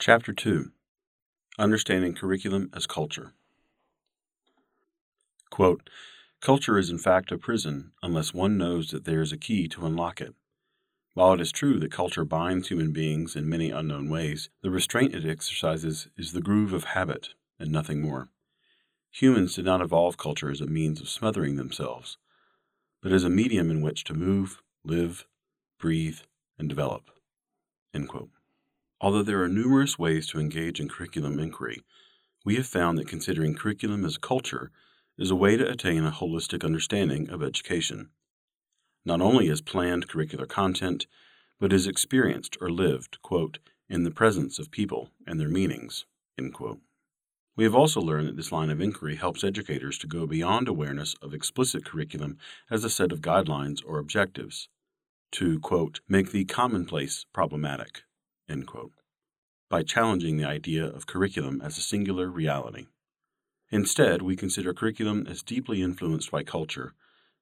Chapter 2 Understanding Curriculum as Culture. Quote, Culture is in fact a prison unless one knows that there is a key to unlock it. While it is true that culture binds human beings in many unknown ways, the restraint it exercises is the groove of habit and nothing more. Humans did not evolve culture as a means of smothering themselves, but as a medium in which to move, live, breathe, and develop. Although there are numerous ways to engage in curriculum inquiry, we have found that considering curriculum as culture is a way to attain a holistic understanding of education, not only as planned curricular content, but as experienced or lived, quote, in the presence of people and their meanings, We have also learned that this line of inquiry helps educators to go beyond awareness of explicit curriculum as a set of guidelines or objectives, to, quote, make the commonplace problematic, by challenging the idea of curriculum as a singular reality. Instead, we consider curriculum as deeply influenced by culture,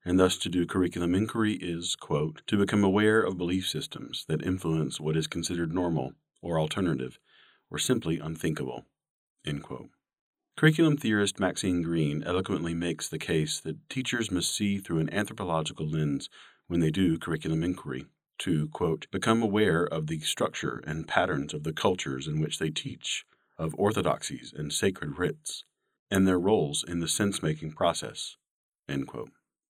and thus to do curriculum inquiry is, quote, to become aware of belief systems that influence what is considered normal or alternative or simply unthinkable. Curriculum theorist Maxine Greene eloquently makes the case that teachers must see through an anthropological lens when they do curriculum inquiry to, quote, become aware of the structure and patterns of the cultures in which they teach, of orthodoxies and sacred rites, and their roles in the sense making process.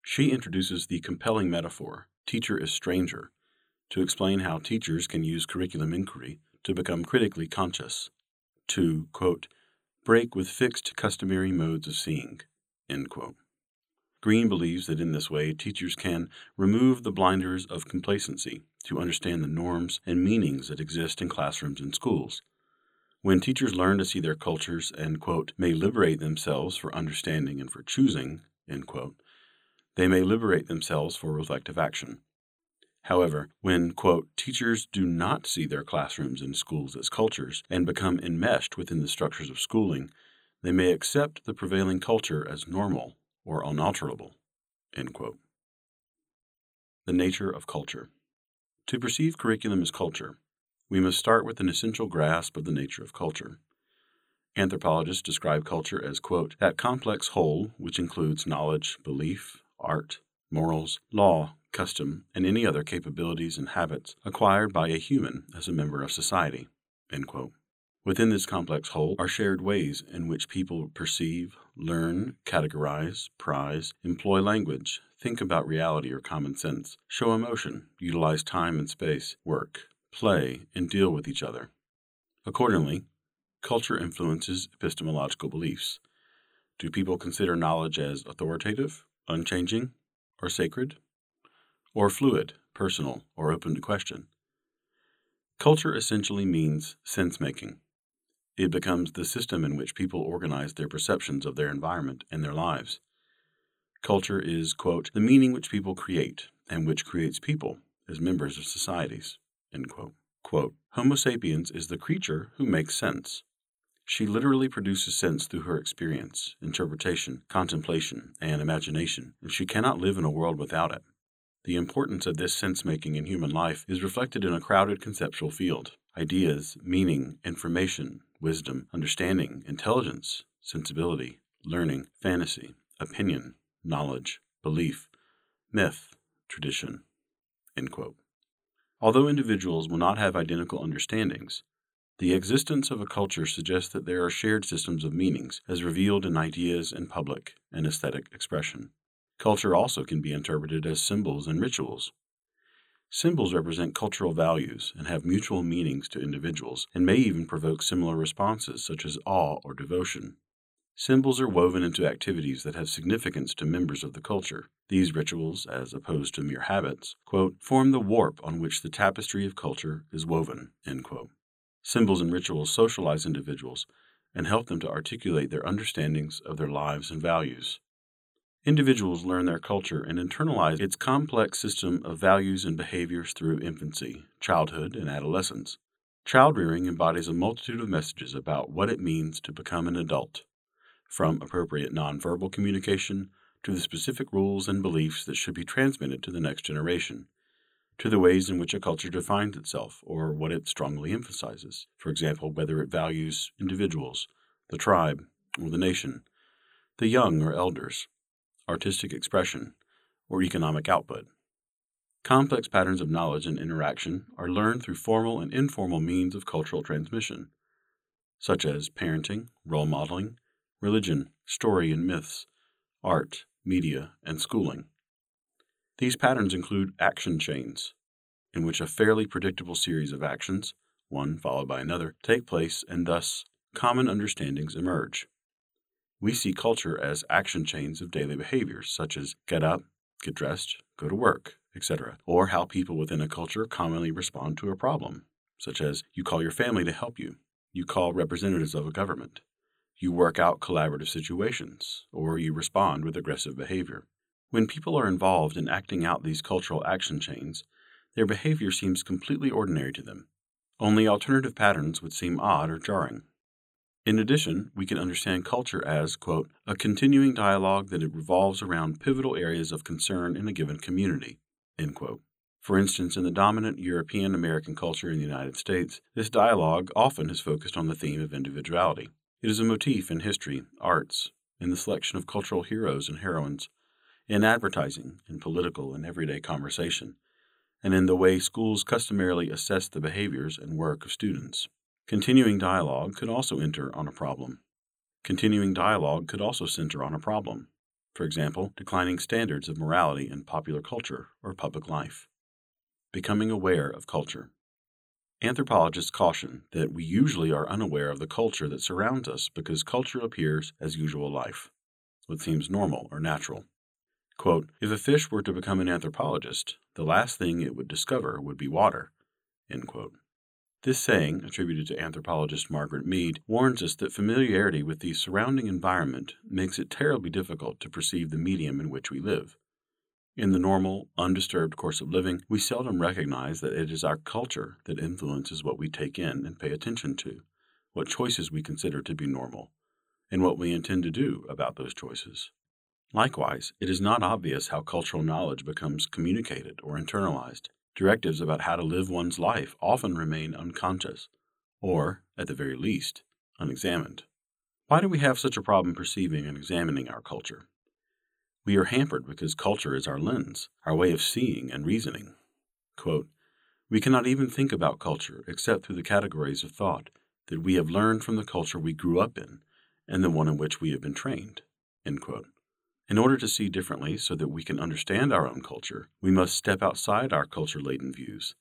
She introduces the compelling metaphor, teacher as stranger, to explain how teachers can use curriculum inquiry to become critically conscious, to, quote, break with fixed customary modes of seeing. Greene believes that in this way teachers can remove the blinders of complacency to understand the norms and meanings that exist in classrooms and schools when teachers learn to see their cultures and, quote, may liberate themselves for understanding and for choosing, end quote, they may liberate themselves for reflective action. However, when, quote, teachers do not see their classrooms and schools as cultures and become enmeshed within the structures of schooling, they may accept the prevailing culture as normal or unalterable, end quote. The nature of culture. To perceive curriculum as culture, we must start with an essential grasp of the nature of culture. Anthropologists describe culture as, quote, that complex whole which includes knowledge, belief, art, morals, law, custom, and any other capabilities and habits acquired by a human as a member of society. Within this complex whole are shared ways in which people perceive, learn, categorize, prize, employ language, think about reality or common sense, show emotion, utilize time and space, work, play, and deal with each other. Accordingly, culture influences epistemological beliefs. Do people consider knowledge as authoritative, unchanging, or sacred? Or fluid, personal, or open to question? Culture essentially means sense making. It becomes the system in which people organize their perceptions of their environment and their lives. Culture is, quote, the meaning which people create and which creates people as members of societies. Quote. Quote, Homo sapiens is the creature who makes sense. She literally produces sense through her experience, interpretation, contemplation, and imagination, and she cannot live in a world without it. The importance of this sense making in human life is reflected in a crowded conceptual field. Ideas, meaning, information, wisdom, understanding, intelligence, sensibility, learning, fantasy, opinion, knowledge, belief, myth, tradition. Although individuals will not have identical understandings, the existence of a culture suggests that there are shared systems of meanings as revealed in ideas and public and aesthetic expression. Culture also can be interpreted as symbols and rituals. Symbols represent cultural values and have mutual meanings to individuals and may even provoke similar responses such as awe or devotion. Symbols are woven into activities that have significance to members of the culture. These rituals, as opposed to mere habits, quote, form the warp on which the tapestry of culture is woven. End quote. Symbols and rituals socialize individuals and help them to articulate their understandings of their lives and values. Individuals learn their culture and internalize its complex system of values and behaviors through infancy, childhood, and adolescence. Child rearing embodies a multitude of messages about what it means to become an adult from appropriate nonverbal communication to the specific rules and beliefs that should be transmitted to the next generation, to the ways in which a culture defines itself or what it strongly emphasizes. For example, whether it values individuals, the tribe, or the nation, the young or elders, artistic expression, or economic output. Complex patterns of knowledge and interaction are learned through formal and informal means of cultural transmission, such as parenting, role modeling, religion, story and myths, art, media, and schooling. These patterns include action chains, in which a fairly predictable series of actions, one followed by another, take place and thus common understandings emerge. We see culture as action chains of daily behaviors, such as get up, get dressed, go to work, etc., or how people within a culture commonly respond to a problem, such as you call your family to help you, you call representatives of a government, you work out collaborative situations, or you respond with aggressive behavior. When people are involved in acting out these cultural action chains, their behavior seems completely ordinary to them. Only alternative patterns would seem odd or jarring. In addition, we can understand culture as, quote, a continuing dialogue that revolves around pivotal areas of concern in a given community, end quote. For instance, in the dominant European American culture in the United States, this dialogue often has focused on the theme of individuality. It is a motif in history, arts, in the selection of cultural heroes and heroines, in advertising, in political and everyday conversation, and in the way schools customarily assess the behaviors and work of students. Continuing dialogue could also enter on a problem. Continuing dialogue could also center on a problem. For example, declining standards of morality in popular culture or public life. Becoming aware of culture. Anthropologists caution that we usually are unaware of the culture that surrounds us because culture appears as usual life, what seems normal or natural. Quote, if a fish were to become an anthropologist, the last thing it would discover would be water. This saying, attributed to anthropologist Margaret Mead, warns us that familiarity with the surrounding environment makes it terribly difficult to perceive the medium in which we live. In the normal, undisturbed course of living, we seldom recognize that it is our culture that influences what we take in and pay attention to, what choices we consider to be normal, and what we intend to do about those choices. Likewise, it is not obvious how cultural knowledge becomes communicated or internalized. Directives about how to live one's life often remain unconscious, or, at the very least, unexamined. Why do we have such a problem perceiving and examining our culture? We are hampered because culture is our lens, our way of seeing and reasoning. Quote, we cannot even think about culture except through the categories of thought that we have learned from the culture we grew up in and the one in which we have been trained. End quote. In order to see differently so that we can understand our own culture, we must step outside our culture laden views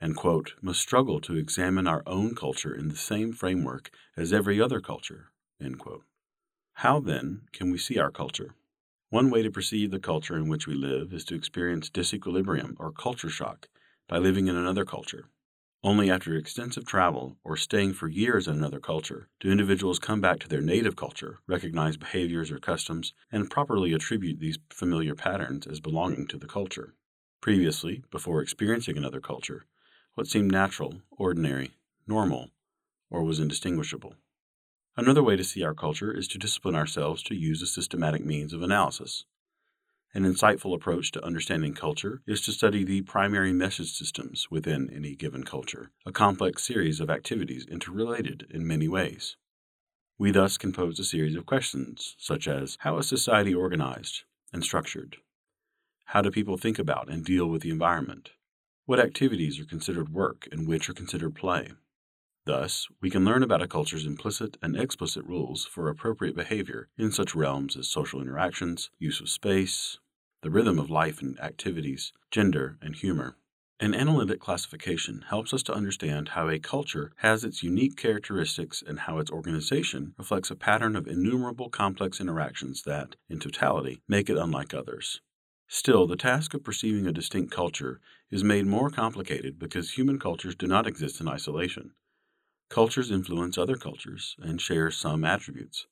and, quote, must struggle to examine our own culture in the same framework as every other culture, end quote. How, then, can we see our culture? One way to perceive the culture in which we live is to experience disequilibrium or culture shock by living in another culture. Only after extensive travel or staying for years in another culture do individuals come back to their native culture, recognize behaviors or customs, and properly attribute these familiar patterns as belonging to the culture. Previously, before experiencing another culture, what seemed natural, ordinary, normal, or was indistinguishable. Another way to see our culture is to discipline ourselves to use a systematic means of analysis. An insightful approach to understanding culture is to study the primary message systems within any given culture, a complex series of activities interrelated in many ways. We thus can pose a series of questions, such as How is society organized and structured? How do people think about and deal with the environment? What activities are considered work and which are considered play? Thus, we can learn about a culture's implicit and explicit rules for appropriate behavior in such realms as social interactions, use of space, the rhythm of life and activities, gender, and humor. An analytic classification helps us to understand how a culture has its unique characteristics and how its organization reflects a pattern of innumerable complex interactions that, in totality, make it unlike others. Still, the task of perceiving a distinct culture is made more complicated because human cultures do not exist in isolation. Cultures influence other cultures and share some attributes.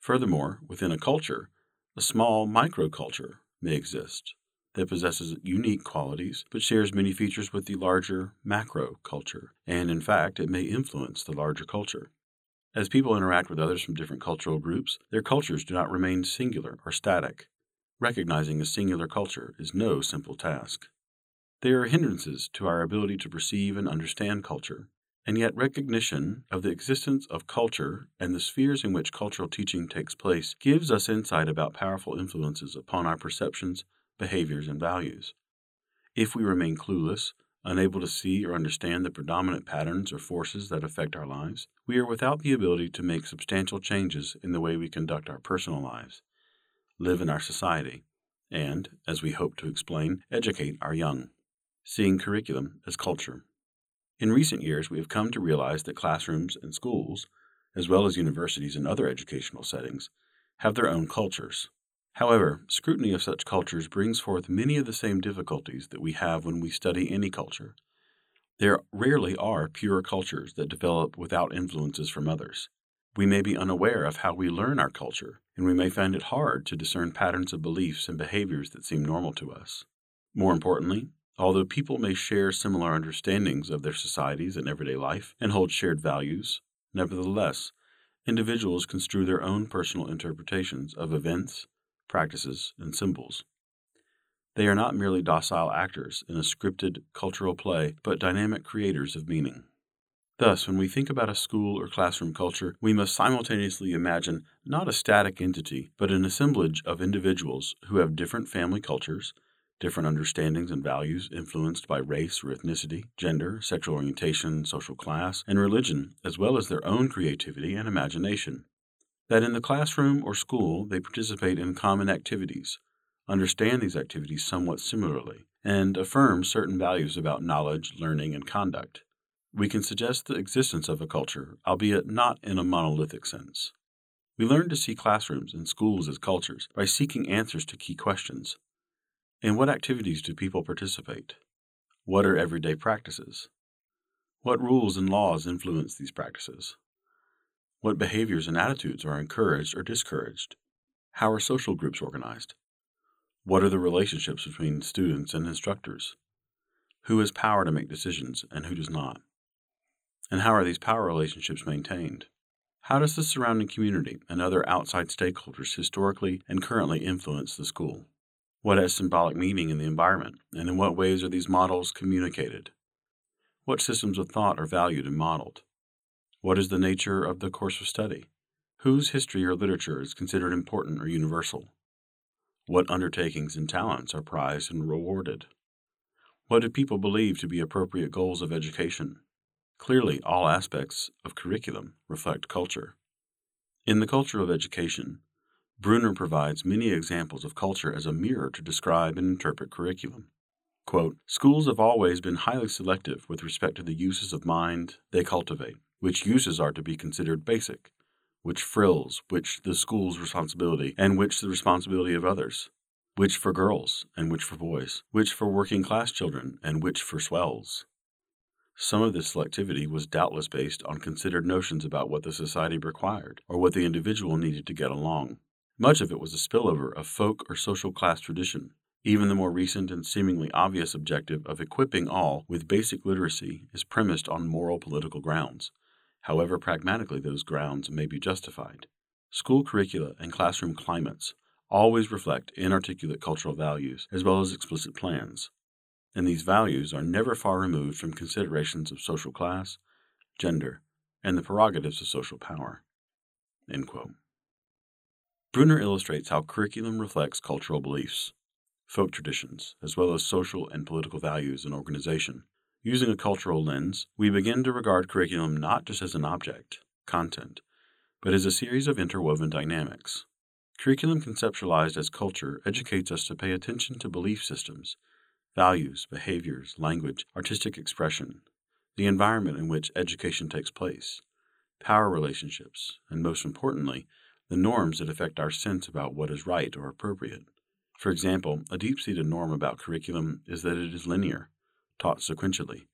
Furthermore, within a culture, a small microculture may exist that possesses unique qualities but shares many features with the larger macro culture, and in fact, it may influence the larger culture. As people interact with others from different cultural groups, their cultures do not remain singular or static. Recognizing a singular culture is no simple task. They are hindrances to our ability to perceive and understand culture. And yet, recognition of the existence of culture and the spheres in which cultural teaching takes place gives us insight about powerful influences upon our perceptions, behaviors, and values. If we remain clueless, unable to see or understand the predominant patterns or forces that affect our lives, we are without the ability to make substantial changes in the way we conduct our personal lives, live in our society, and, as we hope to explain, educate our young. Seeing curriculum as culture. In recent years, we have come to realize that classrooms and schools, as well as universities and other educational settings, have their own cultures. However, scrutiny of such cultures brings forth many of the same difficulties that we have when we study any culture. There rarely are pure cultures that develop without influences from others. We may be unaware of how we learn our culture, and we may find it hard to discern patterns of beliefs and behaviors that seem normal to us. More importantly, although people may share similar understandings of their societies and everyday life and hold shared values, nevertheless, individuals construe their own personal interpretations of events, practices, and symbols. They are not merely docile actors in a scripted cultural play, but dynamic creators of meaning. Thus, when we think about a school or classroom culture, we must simultaneously imagine not a static entity, but an assemblage of individuals who have different family cultures, different understandings and values influenced by race or ethnicity, gender, sexual orientation, social class, and religion, as well as their own creativity and imagination that in the classroom or school they participate in common activities, understand these activities somewhat similarly, and affirm certain values about knowledge, learning, and conduct. We can suggest the existence of a culture, albeit not in a monolithic sense. We learn to see classrooms and schools as cultures by seeking answers to key questions. In what activities do people participate? What are everyday practices? What rules and laws influence these practices? What behaviors and attitudes are encouraged or discouraged? How are social groups organized? What are the relationships between students and instructors? Who has power to make decisions and who does not? And how are these power relationships maintained? How does the surrounding community and other outside stakeholders historically and currently influence the school? What has symbolic meaning in the environment, and in what ways are these models communicated? What systems of thought are valued and modeled? What is the nature of the course of study? Whose history or literature is considered important or universal? What undertakings and talents are prized and rewarded? What do people believe to be appropriate goals of education? Clearly, all aspects of curriculum reflect culture. In The Culture of Education, Bruner provides many examples of culture as a mirror to describe and interpret curriculum. Quote, Schools have always been highly selective with respect to the uses of mind they cultivate which uses are to be considered basic, which frills, which the school's responsibility, and which the responsibility of others, which for girls, and which for boys, which for working class children, and which for swells. Some of this selectivity was doubtless based on considered notions about what the society required, or what the individual needed to get along. Much of it was a spillover of folk or social class tradition, even the more recent and seemingly obvious objective of equipping all with basic literacy is premised on moral political grounds, however pragmatically those grounds may be justified. School curricula and classroom climates always reflect inarticulate cultural values as well as explicit plans, and these values are never far removed from considerations of social class, gender, and the prerogatives of social power. Bruner illustrates how curriculum reflects cultural beliefs, folk traditions, as well as social and political values in organization. Using a cultural lens, we begin to regard curriculum not just as an object, content, but as a series of interwoven dynamics. Curriculum conceptualized as culture educates us to pay attention to belief systems, values, behaviors, language, artistic expression, the environment in which education takes place, power relationships, and most importantly, the norms that affect our sense about what is right or appropriate. For example, a deep seated norm about curriculum is that it is linear taught sequentially,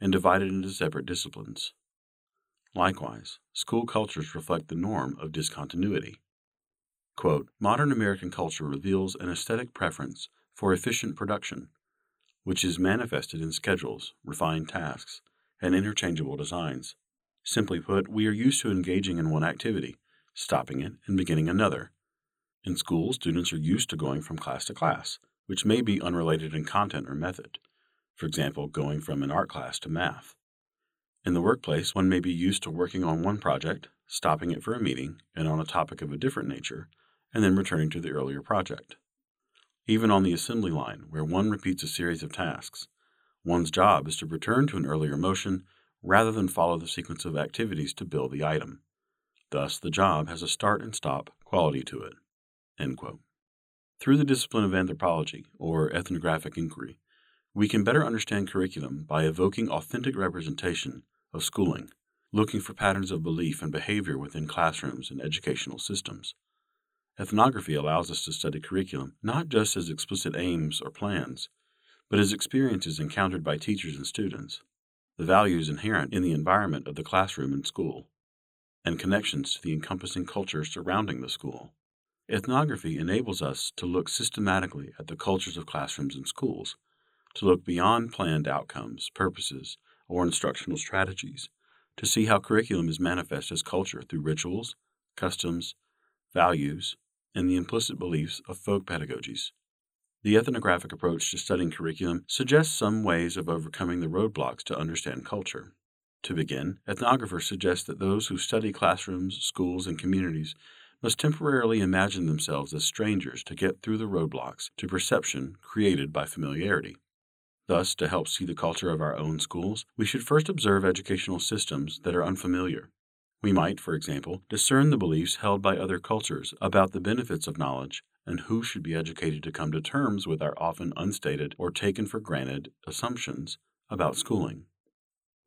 and divided into separate disciplines. Likewise, school cultures reflect the norm of discontinuity. Quote, Modern American culture reveals an aesthetic preference for efficient production, which is manifested in schedules, refined tasks, and interchangeable designs. Simply put, we are used to engaging in one activity, stopping it, and beginning another. In school, students are used to going from class to class, which may be unrelated in content or method. for example, going from an art class to math. In the workplace, one may be used to working on one project, stopping it for a meeting and on a topic of a different nature, and then returning to the earlier project. Even on the assembly line, where one repeats a series of tasks, one's job is to return to an earlier motion rather than follow the sequence of activities to build the item. Thus, the job has a start and stop quality to it. Through the discipline of anthropology, or ethnographic inquiry, we can better understand curriculum by evoking authentic representation of schooling, looking for patterns of belief and behavior within classrooms and educational systems. Ethnography allows us to study curriculum not just as explicit aims or plans, but as experiences encountered by teachers and students, the values inherent in the environment of the classroom and school, and connections to the encompassing culture surrounding the school. Ethnography enables us to look systematically at the cultures of classrooms and schools, to look beyond planned outcomes, purposes, or instructional strategies, to see how curriculum is manifest as culture through rituals, customs, values, and the implicit beliefs of folk pedagogies. The ethnographic approach to studying curriculum suggests some ways of overcoming the roadblocks to understand culture. To begin, ethnographers suggest that those who study classrooms, schools, and communities must temporarily imagine themselves as strangers to get through the roadblocks to perception created by familiarity. Thus, to help see the culture of our own schools, we should first observe educational systems that are unfamiliar. We might, for example, discern the beliefs held by other cultures about the benefits of knowledge and who should be educated to come to terms with our often unstated or taken for granted assumptions about schooling.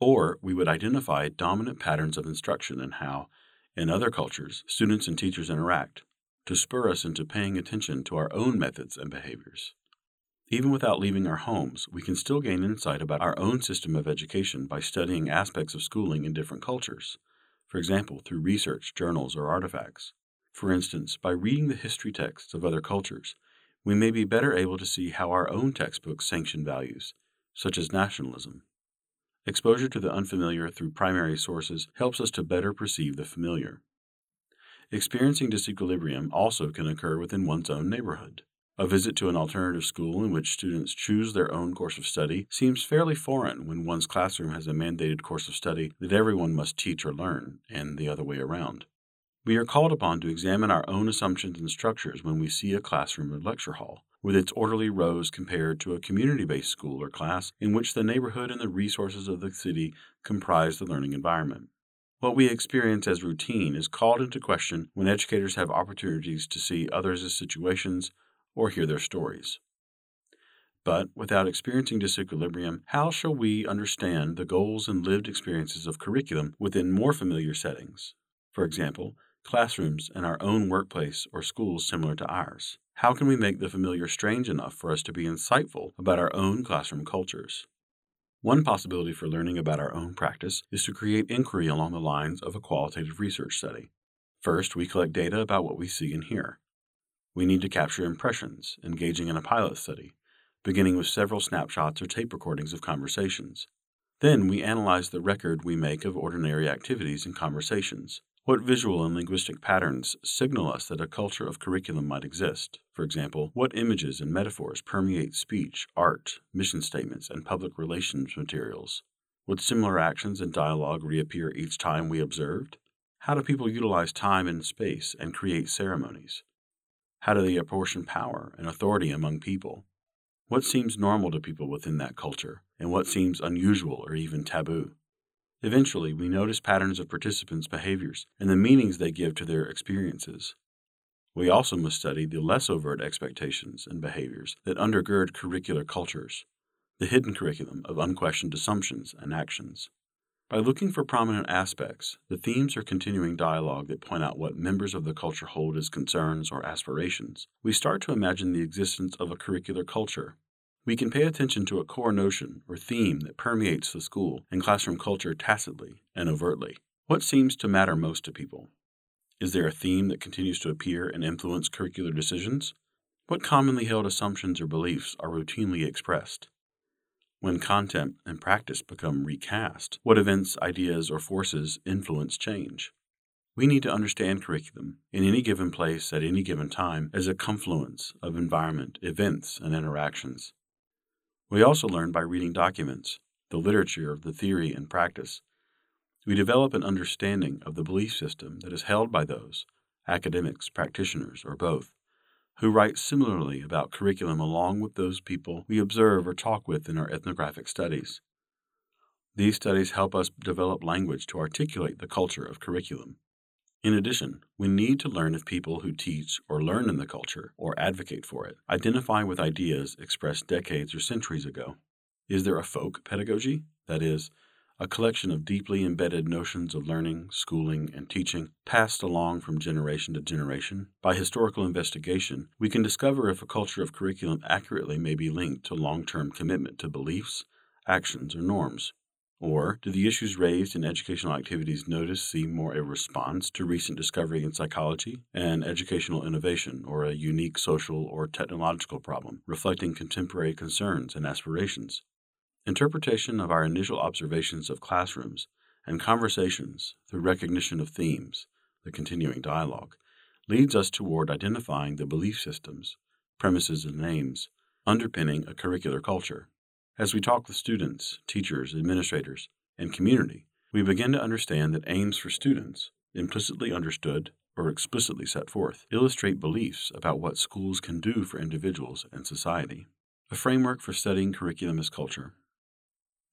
Or we would identify dominant patterns of instruction and how, in other cultures, students and teachers interact, to spur us into paying attention to our own methods and behaviors. Even without leaving our homes, we can still gain insight about our own system of education by studying aspects of schooling in different cultures, for example, through research, journals, or artifacts. For instance, by reading the history texts of other cultures, we may be better able to see how our own textbooks sanction values, such as nationalism. Exposure to the unfamiliar through primary sources helps us to better perceive the familiar. Experiencing disequilibrium also can occur within one's own neighborhood. A visit to an alternative school in which students choose their own course of study seems fairly foreign when one's classroom has a mandated course of study that everyone must teach or learn, and the other way around. We are called upon to examine our own assumptions and structures when we see a classroom or lecture hall, with its orderly rows compared to a community based school or class in which the neighborhood and the resources of the city comprise the learning environment. What we experience as routine is called into question when educators have opportunities to see others' situations or hear their stories. But without experiencing disequilibrium, how shall we understand the goals and lived experiences of curriculum within more familiar settings? For example, classrooms in our own workplace or schools similar to ours? How can we make the familiar strange enough for us to be insightful about our own classroom cultures? One possibility for learning about our own practice is to create inquiry along the lines of a qualitative research study. First, we collect data about what we see and hear. We need to capture impressions, engaging in a pilot study, beginning with several snapshots or tape recordings of conversations. Then we analyze the record we make of ordinary activities and conversations. What visual and linguistic patterns signal us that a culture of curriculum might exist? For example, what images and metaphors permeate speech, art, mission statements, and public relations materials? Would similar actions and dialogue reappear each time we observed? How do people utilize time and space and create ceremonies? How do they apportion power and authority among people? What seems normal to people within that culture, and what seems unusual or even taboo? Eventually, we notice patterns of participants' behaviors and the meanings they give to their experiences. We also must study the less overt expectations and behaviors that undergird curricular cultures, the hidden curriculum of unquestioned assumptions and actions. By looking for prominent aspects, the themes or continuing dialogue that point out what members of the culture hold as concerns or aspirations, we start to imagine the existence of a curricular culture we can pay attention to a core notion or theme that permeates the school and classroom culture tacitly and overtly. What seems to matter most to people? Is there a theme that continues to appear and influence curricular decisions? What commonly held assumptions or beliefs are routinely expressed? When content and practice become recast, what events, ideas, or forces influence change? We need to understand curriculum in any given place at any given time as a confluence of environment, events, and interactions. We also learn by reading documents, the literature of the theory and practice. We develop an understanding of the belief system that is held by those, academics, practitioners, or both, who write similarly about curriculum along with those people we observe or talk with in our ethnographic studies. These studies help us develop language to articulate the culture of curriculum. In addition, we need to learn if people who teach or learn in the culture or advocate for it identify with ideas expressed decades or centuries ago. Is there a folk pedagogy? That is, a collection of deeply embedded notions of learning, schooling, and teaching passed along from generation to generation. By historical investigation, we can discover if a culture of curriculum accurately may be linked to long term commitment to beliefs, actions, or norms. Or do the issues raised in educational activities noticed seem more a response to recent discovery in psychology, and educational innovation, or a unique social or technological problem, reflecting contemporary concerns and aspirations? Interpretation of our initial observations of classrooms and conversations through recognition of themes, the continuing dialogue, leads us toward identifying the belief systems, premises, and aims underpinning a curricular culture. As we talk with students, teachers, administrators, and community, we begin to understand that aims for students, implicitly understood or explicitly set forth, illustrate beliefs about what schools can do for individuals and society. A framework for studying curriculum as culture.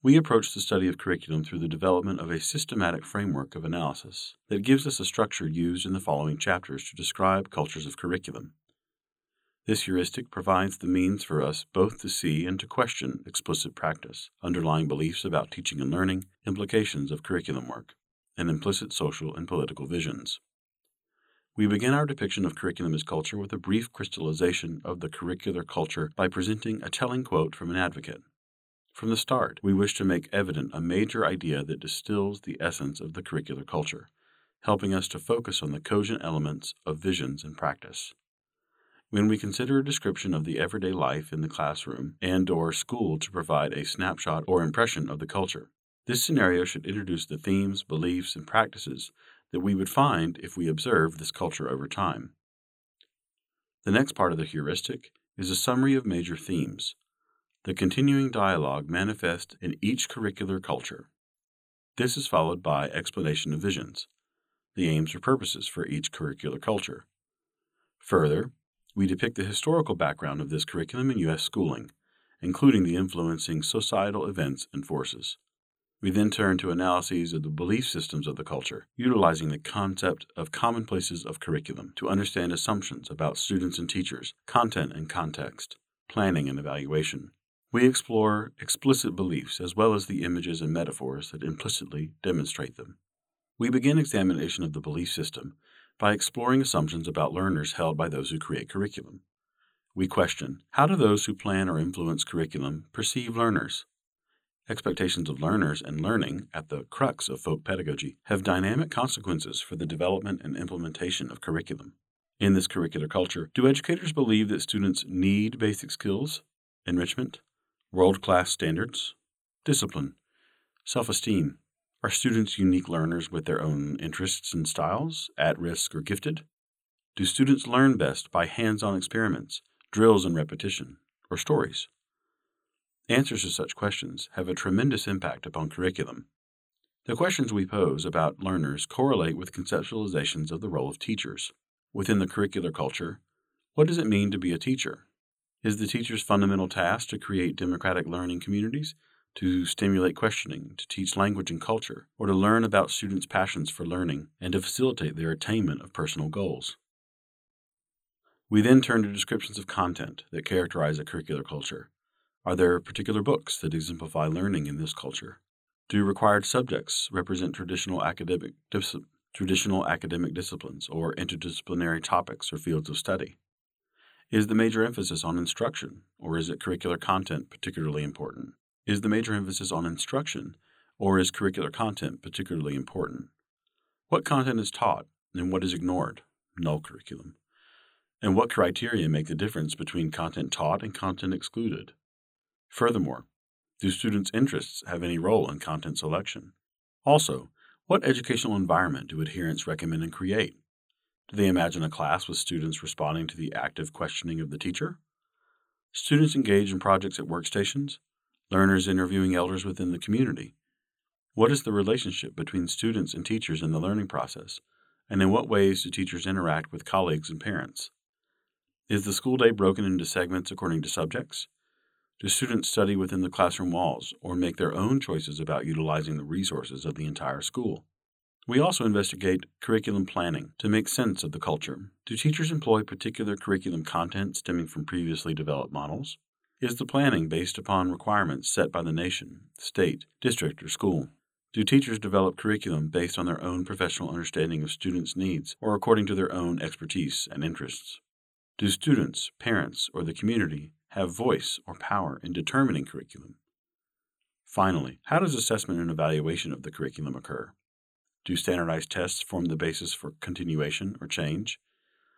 We approach the study of curriculum through the development of a systematic framework of analysis that gives us a structure used in the following chapters to describe cultures of curriculum. This heuristic provides the means for us both to see and to question explicit practice, underlying beliefs about teaching and learning, implications of curriculum work, and implicit social and political visions. We begin our depiction of curriculum as culture with a brief crystallization of the curricular culture by presenting a telling quote from an advocate. From the start, we wish to make evident a major idea that distills the essence of the curricular culture, helping us to focus on the cogent elements of visions and practice. When we consider a description of the everyday life in the classroom and or school to provide a snapshot or impression of the culture, this scenario should introduce the themes, beliefs, and practices that we would find if we observe this culture over time. The next part of the heuristic is a summary of major themes. The continuing dialogue manifest in each curricular culture. This is followed by explanation of visions, the aims or purposes for each curricular culture. Further, we depict the historical background of this curriculum in U.S. schooling, including the influencing societal events and forces. We then turn to analyses of the belief systems of the culture, utilizing the concept of commonplaces of curriculum to understand assumptions about students and teachers, content and context, planning and evaluation. We explore explicit beliefs as well as the images and metaphors that implicitly demonstrate them. We begin examination of the belief system by exploring assumptions about learners held by those who create curriculum. We question how do those who plan or influence curriculum perceive learners? Expectations of learners and learning, at the crux of folk pedagogy, have dynamic consequences for the development and implementation of curriculum. In this curricular culture, do educators believe that students need basic skills, enrichment, world class standards, discipline, self esteem, are students unique learners with their own interests and styles, at risk or gifted? Do students learn best by hands on experiments, drills and repetition, or stories? Answers to such questions have a tremendous impact upon curriculum. The questions we pose about learners correlate with conceptualizations of the role of teachers. Within the curricular culture, what does it mean to be a teacher? Is the teacher's fundamental task to create democratic learning communities to stimulate questioning, to teach language and culture, or to learn about students' passions for learning and to facilitate their attainment of personal goals. We then turn to descriptions of content that characterize a curricular culture. Are there particular books that exemplify learning in this culture? Do required subjects represent traditional academic dis- traditional academic disciplines or interdisciplinary topics or fields of study? Is the major emphasis on instruction, or is it curricular content particularly important? Is the major emphasis on instruction, or is curricular content particularly important? What content is taught and what is ignored? Null curriculum. And what criteria make the difference between content taught and content excluded? Furthermore, do students' interests have any role in content selection? Also, what educational environment do adherents recommend and create? Do they imagine a class with students responding to the active questioning of the teacher? Students engage in projects at workstations, learners interviewing elders within the community. What is the relationship between students and teachers in the learning process? And in what ways do teachers interact with colleagues and parents? Is the school day broken into segments according to subjects? Do students study within the classroom walls or make their own choices about utilizing the resources of the entire school? We also investigate curriculum planning to make sense of the culture. Do teachers employ particular curriculum content stemming from previously developed models? Is the planning based upon requirements set by the nation, state, district, or school? Do teachers develop curriculum based on their own professional understanding of students' needs or according to their own expertise and interests? Do students, parents, or the community have voice or power in determining curriculum? Finally, how does assessment and evaluation of the curriculum occur? Do standardized tests form the basis for continuation or change?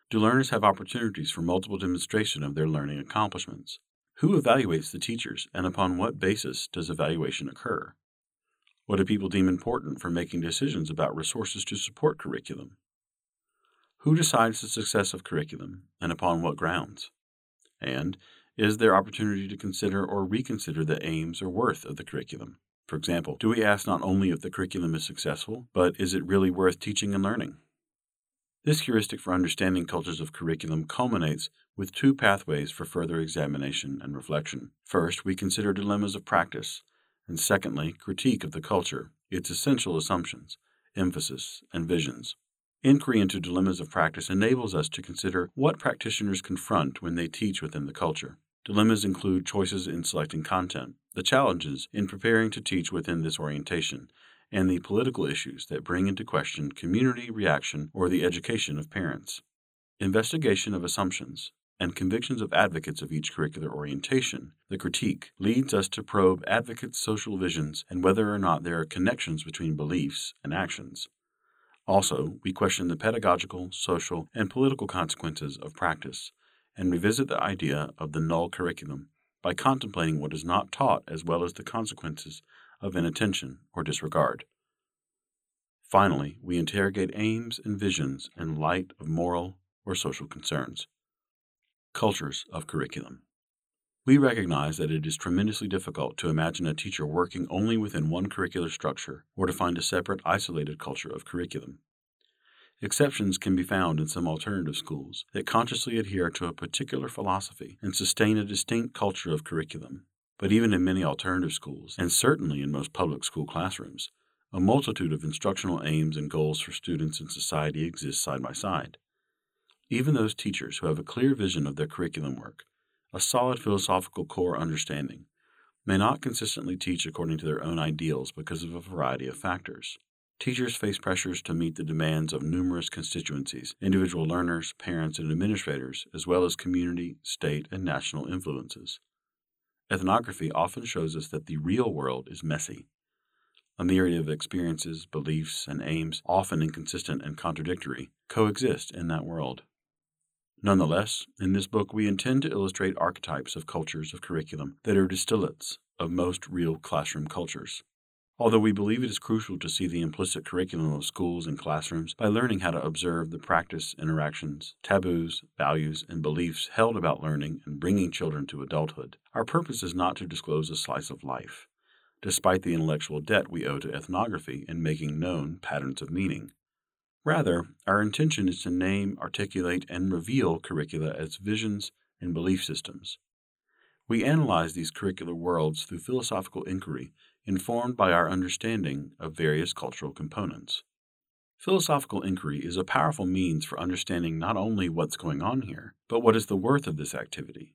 Do learners have opportunities for multiple demonstration of their learning accomplishments? Who evaluates the teachers, and upon what basis does evaluation occur? What do people deem important for making decisions about resources to support curriculum? Who decides the success of curriculum, and upon what grounds? And is there opportunity to consider or reconsider the aims or worth of the curriculum? For example, do we ask not only if the curriculum is successful, but is it really worth teaching and learning? This heuristic for understanding cultures of curriculum culminates with two pathways for further examination and reflection. First, we consider dilemmas of practice, and secondly, critique of the culture, its essential assumptions, emphasis, and visions. Inquiry into dilemmas of practice enables us to consider what practitioners confront when they teach within the culture. Dilemmas include choices in selecting content, the challenges in preparing to teach within this orientation, and the political issues that bring into question community reaction or the education of parents. Investigation of assumptions and convictions of advocates of each curricular orientation, the critique, leads us to probe advocates' social visions and whether or not there are connections between beliefs and actions. Also, we question the pedagogical, social, and political consequences of practice and revisit the idea of the null curriculum by contemplating what is not taught as well as the consequences of inattention or disregard. Finally, we interrogate aims and visions in light of moral or social concerns. Cultures of curriculum. We recognize that it is tremendously difficult to imagine a teacher working only within one curricular structure or to find a separate, isolated culture of curriculum. Exceptions can be found in some alternative schools that consciously adhere to a particular philosophy and sustain a distinct culture of curriculum. But even in many alternative schools, and certainly in most public school classrooms, a multitude of instructional aims and goals for students and society exist side by side. Even those teachers who have a clear vision of their curriculum work, a solid philosophical core understanding, may not consistently teach according to their own ideals because of a variety of factors. Teachers face pressures to meet the demands of numerous constituencies, individual learners, parents, and administrators, as well as community, state, and national influences. Ethnography often shows us that the real world is messy. A myriad of experiences, beliefs, and aims, often inconsistent and contradictory, coexist in that world. Nonetheless, in this book, we intend to illustrate archetypes of cultures of curriculum that are distillates of most real classroom cultures. Although we believe it is crucial to see the implicit curriculum of schools and classrooms by learning how to observe the practice, interactions, taboos, values, and beliefs held about learning and bringing children to adulthood, our purpose is not to disclose a slice of life, despite the intellectual debt we owe to ethnography in making known patterns of meaning. Rather, our intention is to name, articulate, and reveal curricula as visions and belief systems. We analyze these curricular worlds through philosophical inquiry informed by our understanding of various cultural components. Philosophical inquiry is a powerful means for understanding not only what's going on here, but what is the worth of this activity.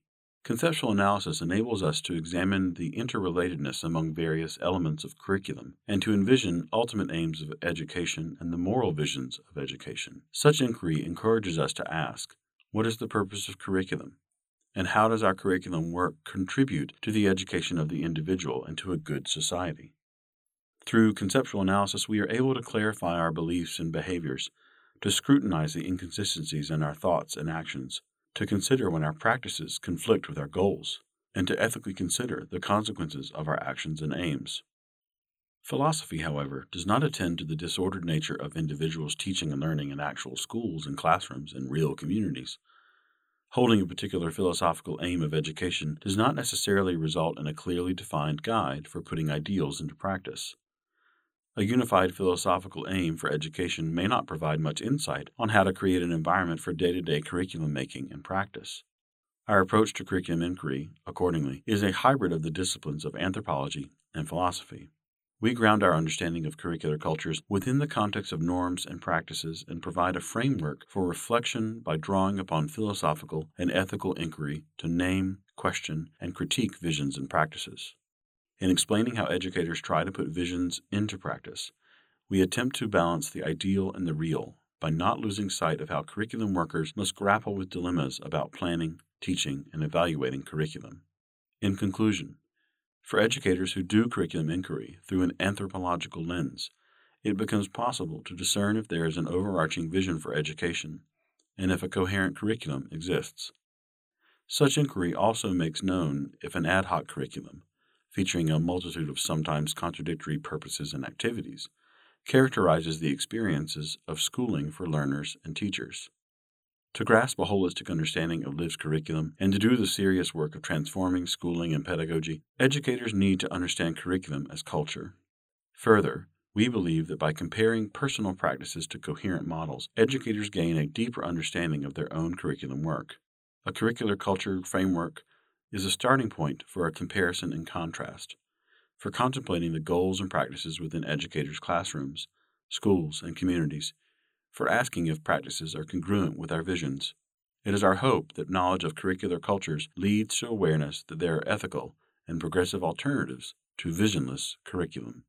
Conceptual analysis enables us to examine the interrelatedness among various elements of curriculum and to envision ultimate aims of education and the moral visions of education. Such inquiry encourages us to ask what is the purpose of curriculum? And how does our curriculum work contribute to the education of the individual and to a good society? Through conceptual analysis, we are able to clarify our beliefs and behaviors, to scrutinize the inconsistencies in our thoughts and actions, to consider when our practices conflict with our goals, and to ethically consider the consequences of our actions and aims. Philosophy, however, does not attend to the disordered nature of individuals teaching and learning in actual schools and classrooms in real communities Holding a particular philosophical aim of education does not necessarily result in a clearly defined guide for putting ideals into practice. A unified philosophical aim for education may not provide much insight on how to create an environment for day to day curriculum making and practice. Our approach to curriculum inquiry, accordingly, is a hybrid of the disciplines of anthropology and philosophy. We ground our understanding of curricular cultures within the context of norms and practices and provide a framework for reflection by drawing upon philosophical and ethical inquiry to name, question, and critique visions and practices. In explaining how educators try to put visions into practice, we attempt to balance the ideal and the real by not losing sight of how curriculum workers must grapple with dilemmas about planning, teaching, and evaluating curriculum. In conclusion, for educators who do curriculum inquiry through an anthropological lens, it becomes possible to discern if there is an overarching vision for education and if a coherent curriculum exists. Such inquiry also makes known if an ad hoc curriculum, featuring a multitude of sometimes contradictory purposes and activities, characterizes the experiences of schooling for learners and teachers. To grasp a holistic understanding of LIV's curriculum and to do the serious work of transforming schooling and pedagogy, educators need to understand curriculum as culture. Further, we believe that by comparing personal practices to coherent models, educators gain a deeper understanding of their own curriculum work. A curricular culture framework is a starting point for a comparison and contrast, for contemplating the goals and practices within educators' classrooms, schools, and communities for asking if practices are congruent with our visions. It is our hope that knowledge of curricular cultures leads to awareness that there are ethical and progressive alternatives to visionless curriculum.